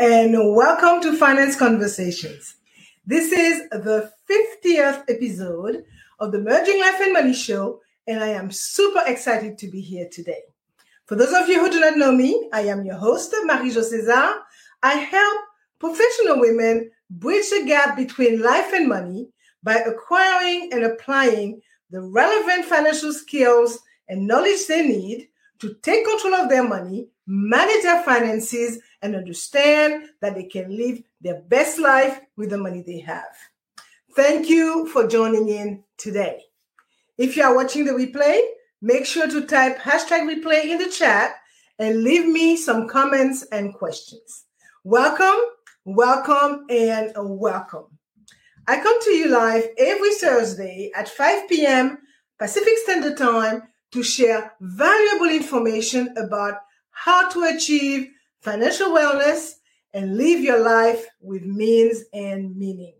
and welcome to Finance Conversations. This is the 50th episode of the Merging Life and Money Show, and I am super excited to be here today. For those of you who do not know me, I am your host, Marie-Jo Caesar. I help professional women bridge the gap between life and money by acquiring and applying the relevant financial skills and knowledge they need to take control of their money, manage their finances, and understand that they can live their best life with the money they have. Thank you for joining in today. If you are watching the replay, make sure to type hashtag replay in the chat and leave me some comments and questions. Welcome, welcome, and welcome. I come to you live every Thursday at 5 p.m. Pacific Standard Time to share valuable information about how to achieve financial wellness and live your life with means and meaning.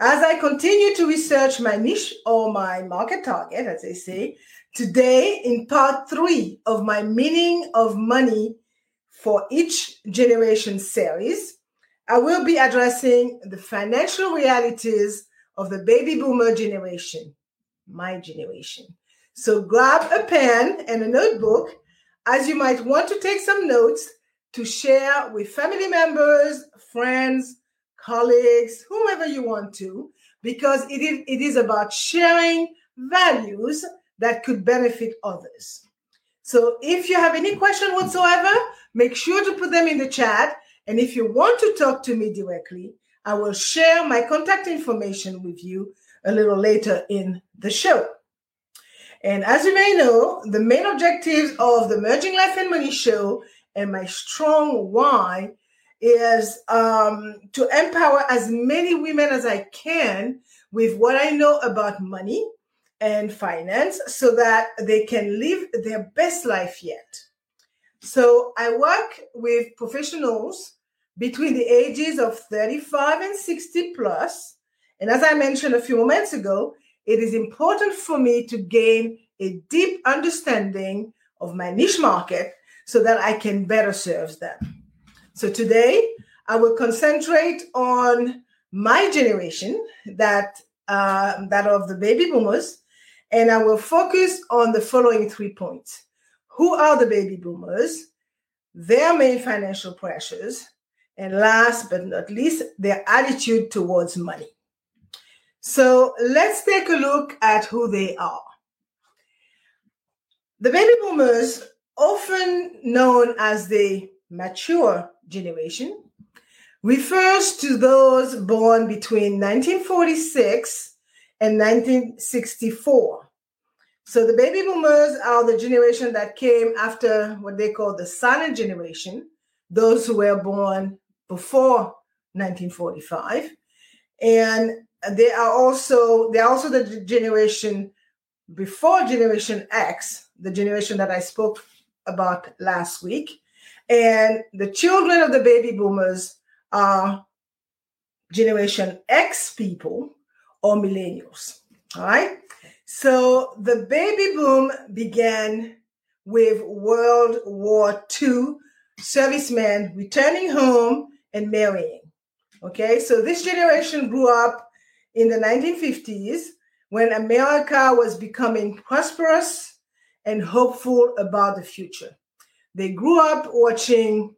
As I continue to research my niche or my market target, as they say, today in part three of my Meaning of Money for each generation series, I will be addressing the financial realities of the baby boomer generation, my generation. So grab a pen and a notebook as you might want to take some notes to share with family members, friends, colleagues, whomever you want to, because it is, it is about sharing values that could benefit others. So if you have any question whatsoever, make sure to put them in the chat. And if you want to talk to me directly, I will share my contact information with you a little later in the show. And as you may know, the main objectives of the Merging Life and Money show and my strong why is um, to empower as many women as I can with what I know about money and finance so that they can live their best life yet. So I work with professionals between the ages of 35 and 60 plus. And as I mentioned a few moments ago, it is important for me to gain a deep understanding of my niche market so that I can better serve them. So today, I will concentrate on my generation, that uh, that of the baby boomers, and I will focus on the following three points: Who are the baby boomers? Their main financial pressures, and last but not least, their attitude towards money. So let's take a look at who they are. The baby boomers, often known as the mature generation, refers to those born between 1946 and 1964. So the baby boomers are the generation that came after what they call the silent generation, those who were born before 1945. And they are also they are also the generation before generation X, the generation that I spoke about last week. And the children of the baby boomers are generation X people or millennials. All right. So the baby boom began with World War II servicemen returning home and marrying. Okay. So this generation grew up in the 1950s when America was becoming prosperous and hopeful about the future. They grew up watching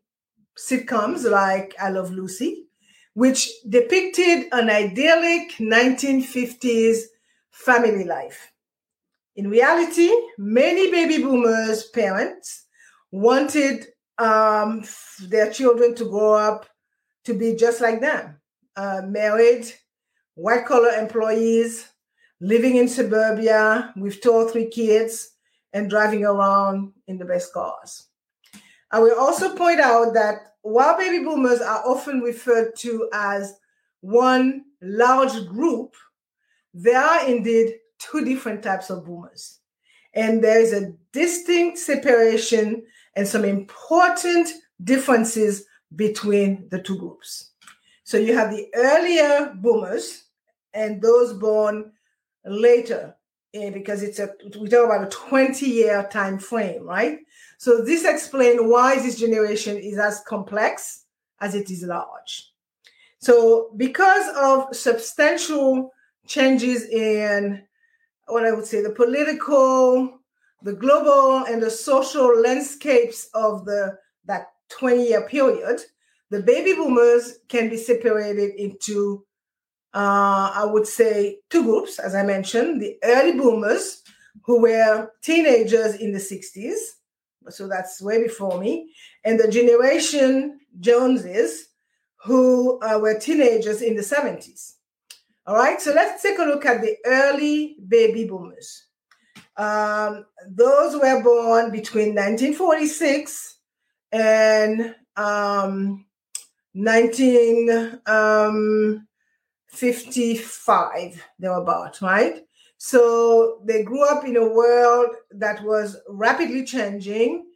sitcoms like I Love Lucy, which depicted an idyllic 1950s family life. In reality, many baby boomers' parents wanted um, their children to grow up to be just like them uh, married, white collar employees, living in suburbia with two or three kids and driving around in the best cars. I will also point out that while baby boomers are often referred to as one large group, there are indeed two different types of boomers. And there is a distinct separation and some important differences between the two groups. So you have the earlier boomers and those born later because it's a we talk about a 20 year time frame right so this explains why this generation is as complex as it is large. So, because of substantial changes in what I would say the political, the global, and the social landscapes of the that 20 year period, the baby boomers can be separated into, uh, I would say, two groups, as I mentioned the early boomers, who were teenagers in the 60s, so that's way before me, and the generation Joneses, who uh, were teenagers in the 70s. All right, so let's take a look at the early baby boomers. Um, those were born between 1946 and um, 19, um, 55, they were about right? So they grew up in a world that was rapidly changing.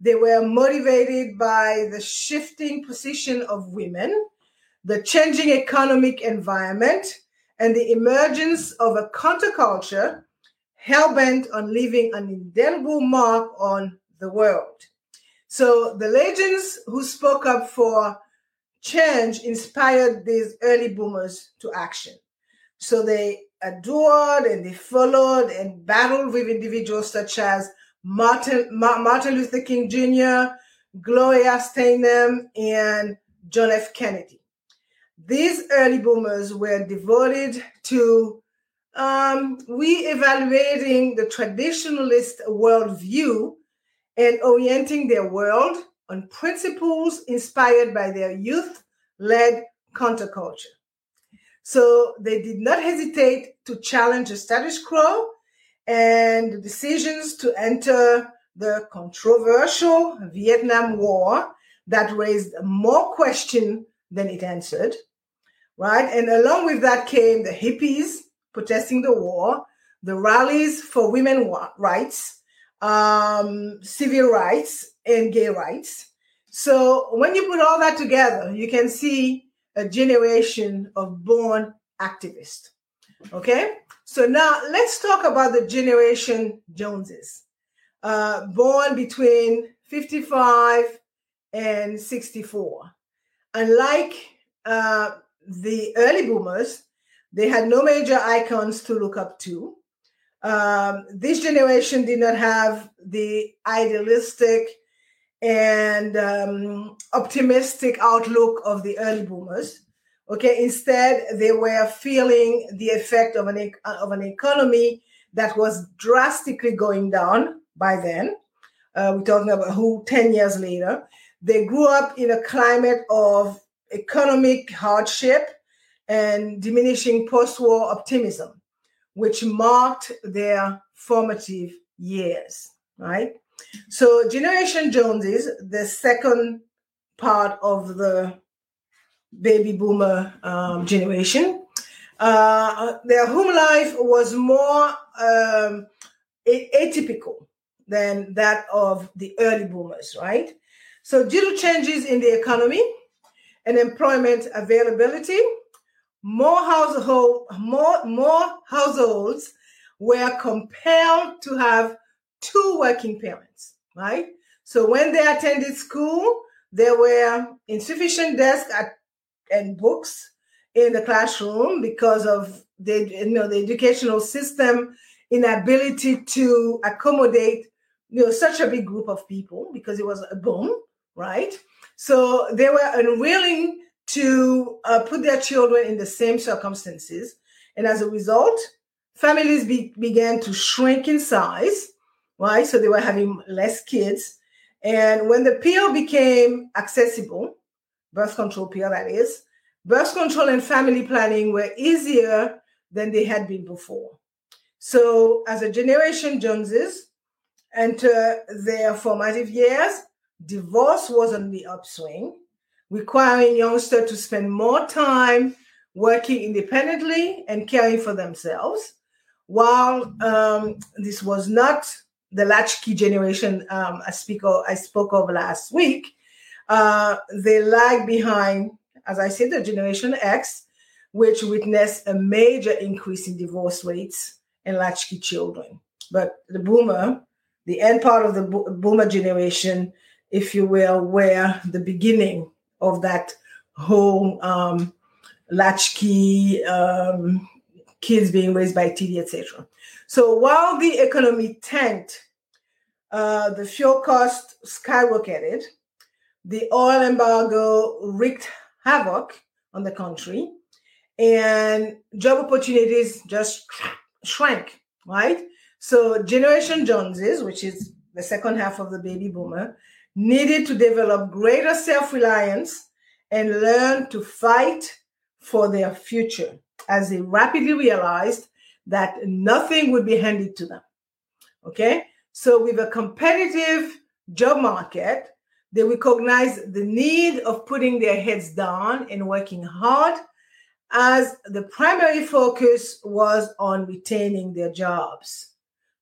They were motivated by the shifting position of women, the changing economic environment, and the emergence of a counterculture hell-bent on leaving an indelible mark on the world. So the legends who spoke up for change inspired these early boomers to action. So they adored and they followed and battled with individuals such as Martin, Martin Luther King Jr., Gloria Steinem, and John F. Kennedy. These early boomers were devoted to um, re-evaluating the traditionalist worldview and orienting their world on principles inspired by their youth-led counterculture. So they did not hesitate to challenge the status quo and the decisions to enter the controversial Vietnam War that raised more questions than it answered, right? And along with that came the hippies protesting the war, the rallies for women rights, um, civil rights, and gay rights. So when you put all that together, you can see a generation of born activists. Okay, so now let's talk about the generation Joneses, uh, born between 55 and 64. Unlike uh, the early boomers, they had no major icons to look up to. Um, this generation did not have the idealistic and um, optimistic outlook of the early boomers. Okay, instead they were feeling the effect of an of an economy that was drastically going down by then. Uh, we're talking about who ten years later. They grew up in a climate of economic hardship and diminishing post-war optimism, which marked their formative years. Right. So Generation Joneses, the second part of the baby boomer um, generation, uh, their home life was more um, atypical than that of the early boomers, right? So due to changes in the economy and employment availability, more household more more households were compelled to have two working parents, right? So when they attended school, there were insufficient desks and books in the classroom because of the you know the educational system inability to accommodate you know such a big group of people because it was a boom, right? So they were unwilling to uh, put their children in the same circumstances, and as a result, families be- began to shrink in size right? So they were having less kids. And when the pill became accessible, birth control pill that is, birth control and family planning were easier than they had been before. So as a generation Joneses enter their formative years, divorce was on the upswing, requiring youngsters to spend more time working independently and caring for themselves. While um, this was not the latchkey generation um, I speak of, I spoke of last week, uh, they lag behind, as I said, the Generation X, which witnessed a major increase in divorce rates and latchkey children. But the boomer, the end part of the boomer generation, if you will, were the beginning of that whole um, latchkey um, kids being raised by TD, etc. So while the economy tanked, uh, the fuel cost skyrocketed, the oil embargo wreaked havoc on the country, and job opportunities just shrank, right? So Generation Joneses, which is the second half of the baby boomer, needed to develop greater self-reliance and learn to fight for their future as they rapidly realized that nothing would be handed to them. Okay? So, with a competitive job market, they recognize the need of putting their heads down and working hard as the primary focus was on retaining their jobs.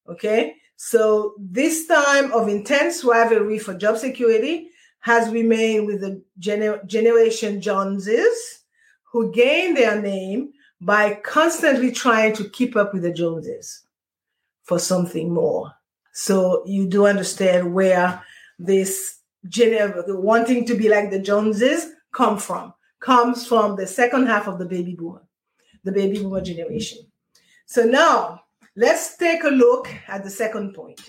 Okay? So, this time of intense rivalry for job security has remained with the gener- Generation Joneses, who gained their name by constantly trying to keep up with the Joneses for something more. So you do understand where this gener- wanting to be like the Joneses come from. Comes from the second half of the baby boomer, the baby boomer generation. So now let's take a look at the second point,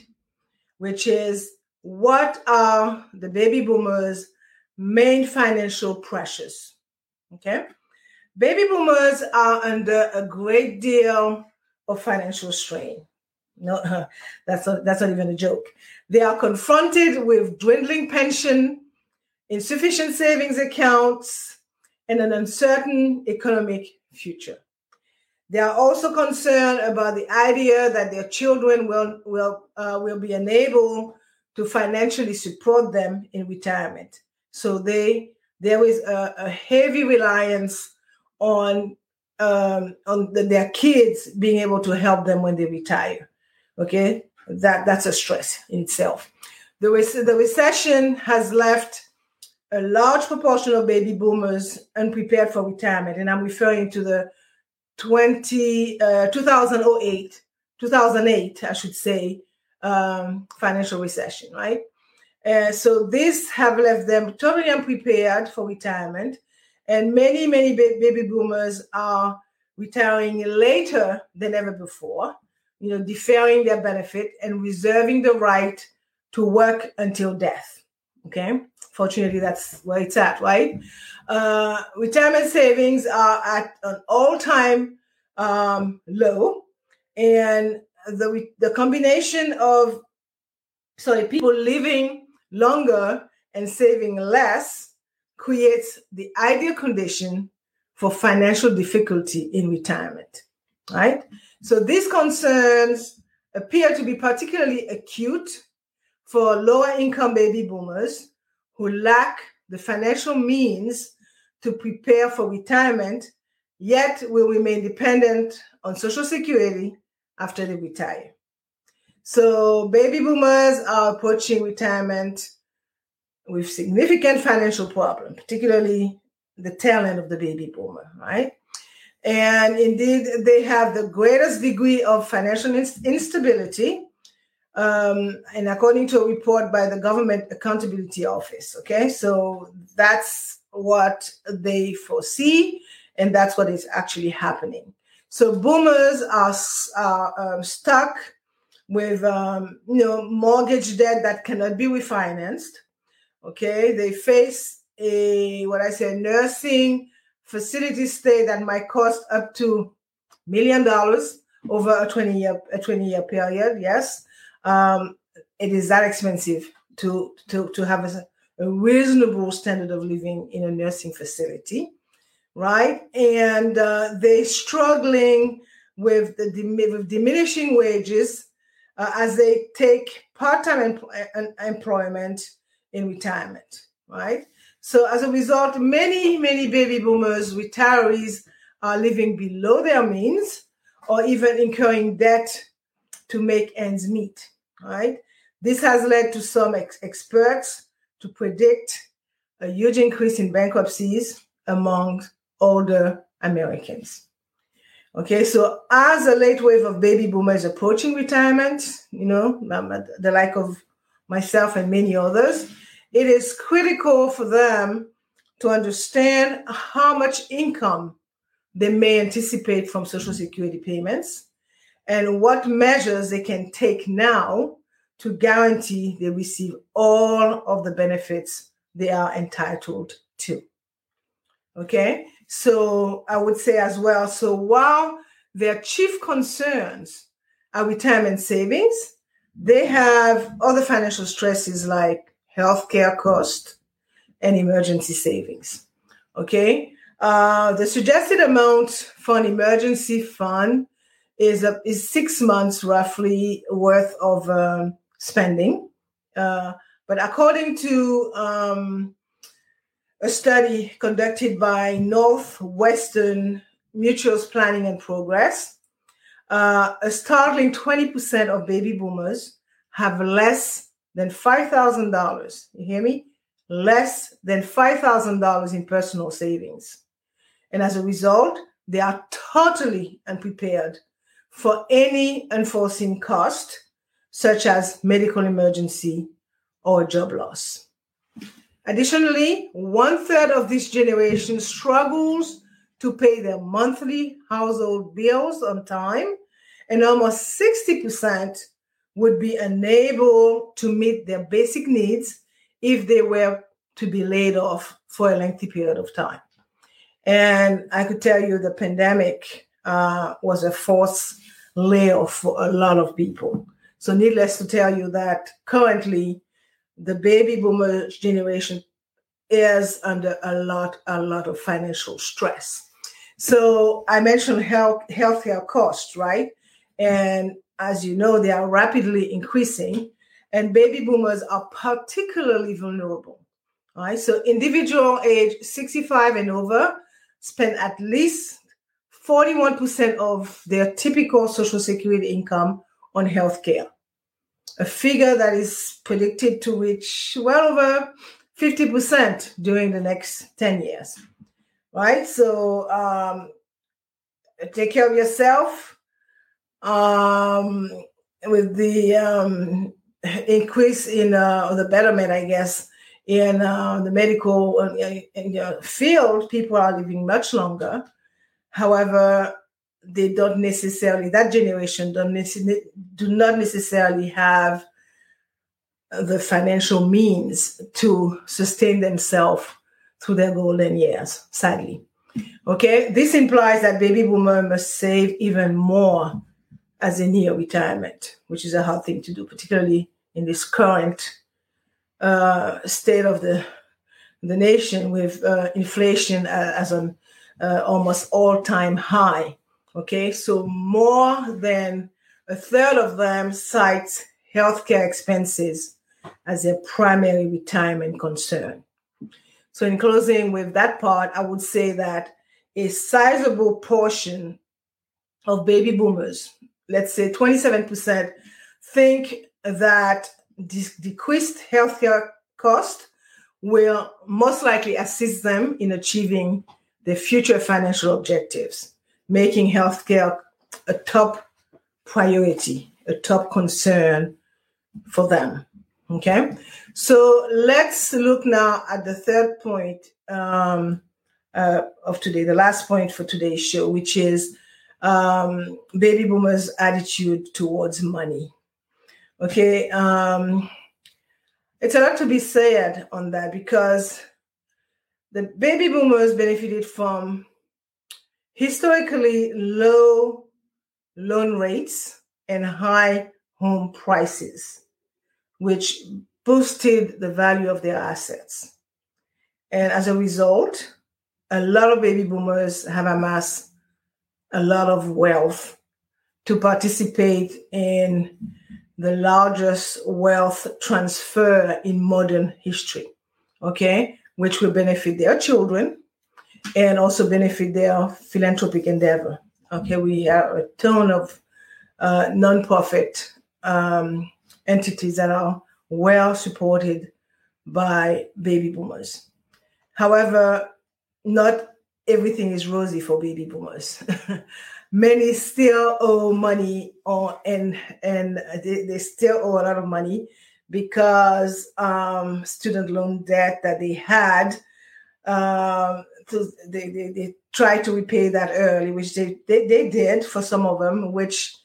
which is what are the baby boomers' main financial pressures? Okay. Baby boomers are under a great deal of financial strain. No, that's not, that's not even a joke. They are confronted with dwindling pension, insufficient savings accounts, and an uncertain economic future. They are also concerned about the idea that their children will will uh, will be unable to financially support them in retirement. So they there is a, a heavy reliance on um, on the, their kids being able to help them when they retire. Okay, that that's a stress in itself. The, the recession has left a large proportion of baby boomers unprepared for retirement, and I'm referring to the 20 uh, 2008 2008 I should say um, financial recession, right? Uh, so this have left them totally unprepared for retirement and many, many baby boomers are retiring later than ever before, you know, deferring their benefit and reserving the right to work until death. Okay. Fortunately, that's where it's at, right? Uh, retirement savings are at an all time um, low. And the, the combination of sorry, people living longer and saving less creates the ideal condition for financial difficulty in retirement, right? So these concerns appear to be particularly acute for lower income baby boomers who lack the financial means to prepare for retirement, yet will remain dependent on Social Security after they retire. So, baby boomers are approaching retirement with significant financial problem, particularly the tail end of the baby boomer, right? And indeed, they have the greatest degree of financial instability. Um, and according to a report by the Government Accountability Office, okay, so that's what they foresee, and that's what is actually happening. So boomers are, um, stuck with um, you know mortgage debt that cannot be refinanced Okay, they face a what I say nursing facility stay that might cost up to million dollars over a 20 year a 20 year period. Yes, um, it is that expensive to to to have a, a reasonable standard of living in a nursing facility, right? And uh, they struggling with the with diminishing wages uh, as they take part time em- employment in retirement, right? So as a result, many, many baby boomers, retirees are living below their means or even incurring debt to make ends meet, right? This has led to some ex- experts to predict a huge increase in bankruptcies among older Americans. Okay, so as a late wave of baby boomers approaching retirement, you know, the like of myself and many others, it is critical for them to understand how much income they may anticipate from Social Security payments and what measures they can take now to guarantee they receive all of the benefits they are entitled to. Okay, so I would say as well so while their chief concerns are retirement savings, they have other financial stresses like healthcare cost and emergency savings. Okay, uh, the suggested amount for an emergency fund is a, is six months roughly worth of um, spending. Uh, but according to um, a study conducted by Northwestern Mutuals Planning and Progress, uh, a startling 20% of baby boomers have less than $5,000. You hear me? Less than $5,000 in personal savings. And as a result, they are totally unprepared for any unforeseen cost, such as medical emergency or job loss. Additionally, one third of this generation struggles to pay their monthly household bills on time, and almost 60% would be unable to meet their basic needs if they were to be laid off for a lengthy period of time. And I could tell you the pandemic uh, was a forced layoff for a lot of people. So, needless to tell you that currently the baby boomer generation is under a lot, a lot of financial stress. So, I mentioned health healthcare costs, right? And as you know, they are rapidly increasing, and baby boomers are particularly vulnerable. Right? So, individual age 65 and over spend at least 41% of their typical Social Security income on healthcare, a figure that is predicted to reach well over 50% during the next 10 years. Right? So, um, take care of yourself. Um, with the um, increase in uh, the betterment, I guess, in uh, the medical uh, field, people are living much longer. However, they don't necessarily that generation don't necessarily, do not necessarily have the financial means to sustain themselves through their golden years. Sadly, okay. This implies that baby boomer must save even more as a near retirement, which is a hard thing to do, particularly in this current uh, state of the the nation with uh, inflation as an uh, almost all time high. Okay, so more than a third of them cite healthcare expenses as their primary retirement concern. So, in closing with that part, I would say that a sizable portion of baby boomers, let's say 27%, think that decreased healthcare cost will most likely assist them in achieving their future financial objectives, making healthcare a top priority, a top concern for them. Okay, so let's look now at the third point um, uh, of today, the last point for today's show, which is um, baby boomers' attitude towards money. Okay. Um, it's a lot to be said on that because the baby boomers benefited from historically low loan rates and high home prices, which boosted the value of their assets. And as a result, a lot of baby boomers have amassed a lot of wealth to participate in the largest wealth transfer in modern history, okay, which will benefit their children and also benefit their philanthropic endeavor. Okay, we have a ton of uh, nonprofit um, entities that are well supported by baby boomers. However, not everything is rosy for baby boomers. many still owe money on and and they, they still owe a lot of money because um, student loan debt that they had uh, to, they, they, they try to repay that early, which they, they, they did for some of them, which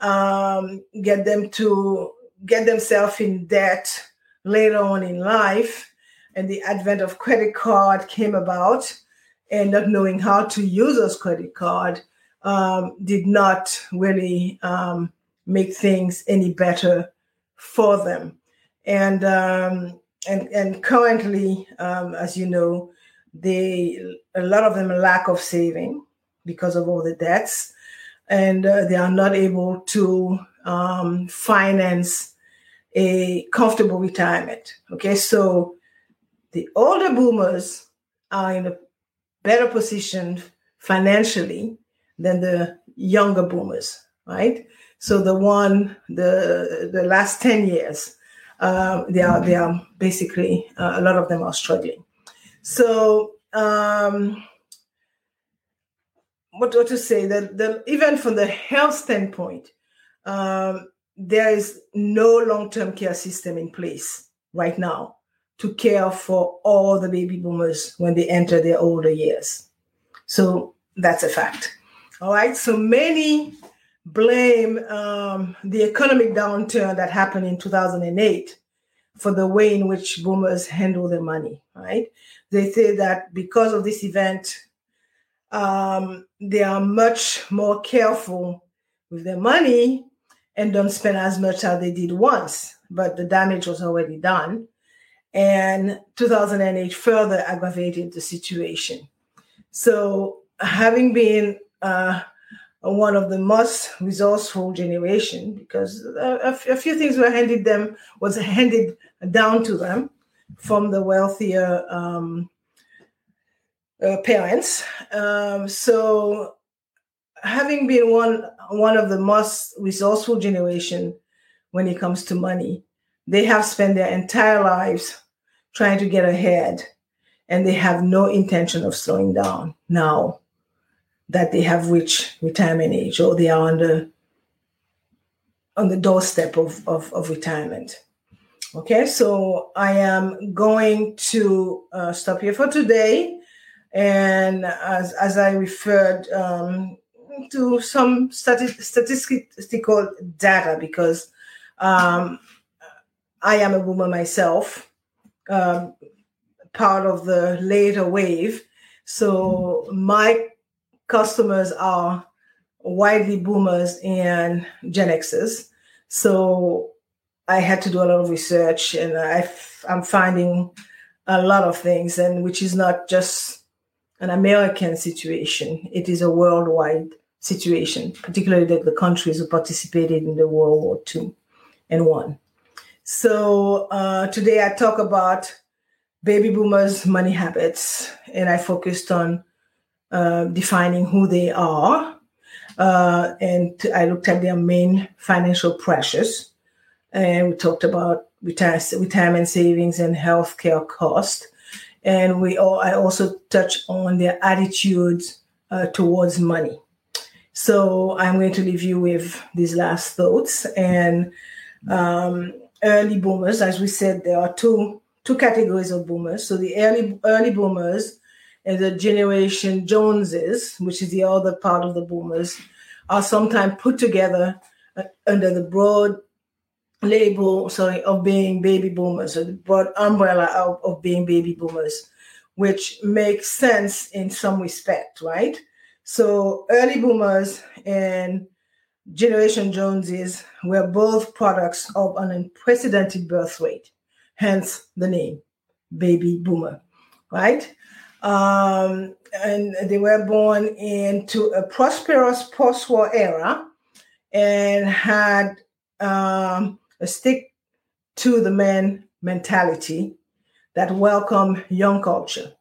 um, get them to get themselves in debt later on in life. And the advent of credit card came about, and not knowing how to use those credit card um, did not really um, make things any better for them. And um, and and currently, um, as you know, they a lot of them lack of saving because of all the debts, and uh, they are not able to um, finance a comfortable retirement. Okay, so the older boomers are in a better position financially than the younger boomers, right? So the one, the the last ten years, um, they are they are basically uh, a lot of them are struggling. So um, what, what to say that the even from the health standpoint, um, there is no long-term care system in place right now to care for all the baby boomers when they enter their older years. So that's a fact. All right. So many blame um, the economic downturn that happened in 2008 for the way in which boomers handle their money. Right. They say that because of this event, um, they are much more careful with their money and don't spend as much as they did once, but the damage was already done. And 2008 further aggravated the situation. So, having been uh, one of the most resourceful generation, because a, a few things were handed them was handed down to them from the wealthier um, uh, parents. Um, so, having been one one of the most resourceful generation when it comes to money, they have spent their entire lives trying to get ahead, and they have no intention of slowing down now that they have reached retirement age or they are on the on the doorstep of, of, of retirement. Okay, so I am going to uh, stop here for today. And as, as I referred um, to some stati- statistical data, because um, I am a woman myself, um, part of the later wave. So my customers are widely boomers and Gen Xers. So I had to do a lot of research and I am finding a lot of things, and which is not just an American situation, it is a worldwide situation, particularly the, the countries who participated in the World War II and won. So uh, today I talk about baby boomers' money habits, and I focused on uh, defining who they are. Uh, and I looked at their main financial pressures. And we talked about retirement savings and healthcare cost. And we all, I also touched on their attitudes uh, towards money. So I'm going to leave you with these last thoughts. And um, early boomers, as we said, there are two two categories of boomers. So the early early boomers the generation Joneses, which is the other part of the boomers, are sometimes put together uh, under the broad label, sorry, of being baby boomers, or the broad umbrella of, of being baby boomers, which makes sense in some respect, right? So early boomers and Generation Joneses were both products of an unprecedented birth rate, hence the name baby boomer, right? Um, and they were born into a prosperous post-war era and had um, a stick to the man mentality that welcomed young culture.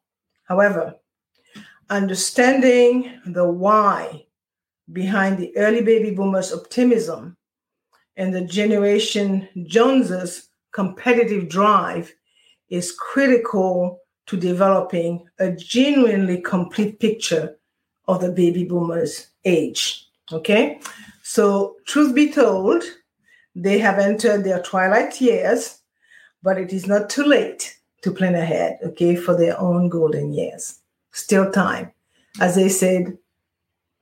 However, understanding the why behind the early baby boomers' optimism and the generation Joneses' competitive drive is critical to developing a genuinely complete picture of the baby boomers' age. Okay, so truth be told, they have entered their twilight years, but it is not too late to plan ahead, okay, for their own golden years. Still time. As they said,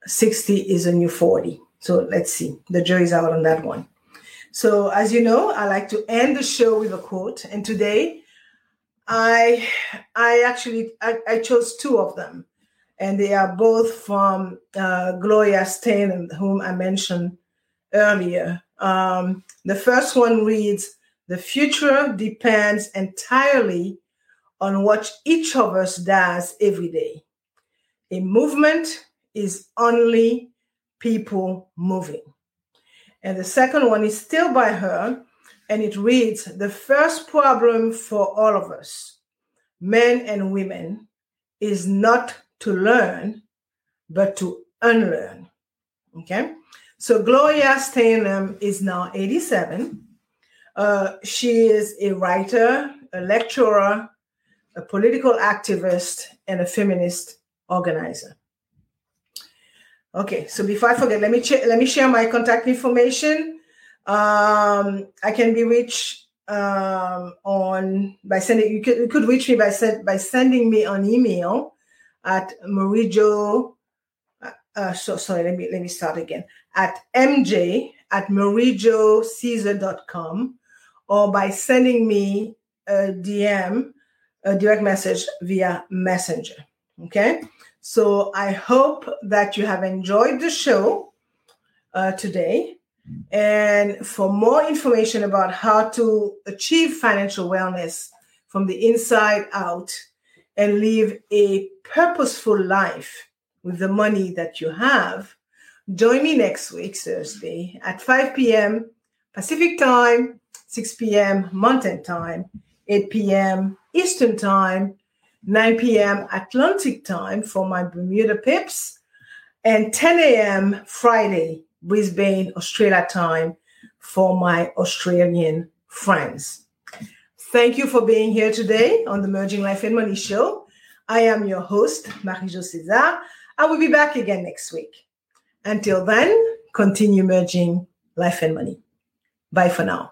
60 is a new 40. So let's see. The jury's out on that one. So, as you know, I like to end the show with a quote. And today, I I actually I, I chose two of them, and they are both from uh, Gloria Steinem, whom I mentioned earlier. Um, the first one reads, "The future depends entirely on what each of us does every day. A movement is only people moving." And the second one is still by her, and it reads The first problem for all of us, men and women, is not to learn, but to unlearn. Okay? So Gloria Steinem is now 87. Uh, she is a writer, a lecturer, a political activist, and a feminist organizer. Okay, so before I forget, let me ch- let me share my contact information. Um, I can be reached um, on by sending you could, you could reach me by send, by sending me an email at marijo uh, uh, so sorry let me let me start again. At mj at mariejocaesar.com or by sending me a dm a direct message via messenger okay? So i hope that you have enjoyed the show uh, today and for more information about how to achieve financial wellness from the inside out and live a purposeful life with the money that you have, join me next week, Thursday, at 5 p.m. Pacific time, 6 p.m. Mountain time, 8 p.m. Eastern time, 9 p.m. Atlantic time for my Bermuda pips, and 10 a.m. Friday Brisbane, Australia time for my Australian friends. Thank you for being here today on the Merging Life and Money Show. I am your host, Marie-Jo Caesar. I will be back again next week. Until then, continue merging life and money. Bye for now.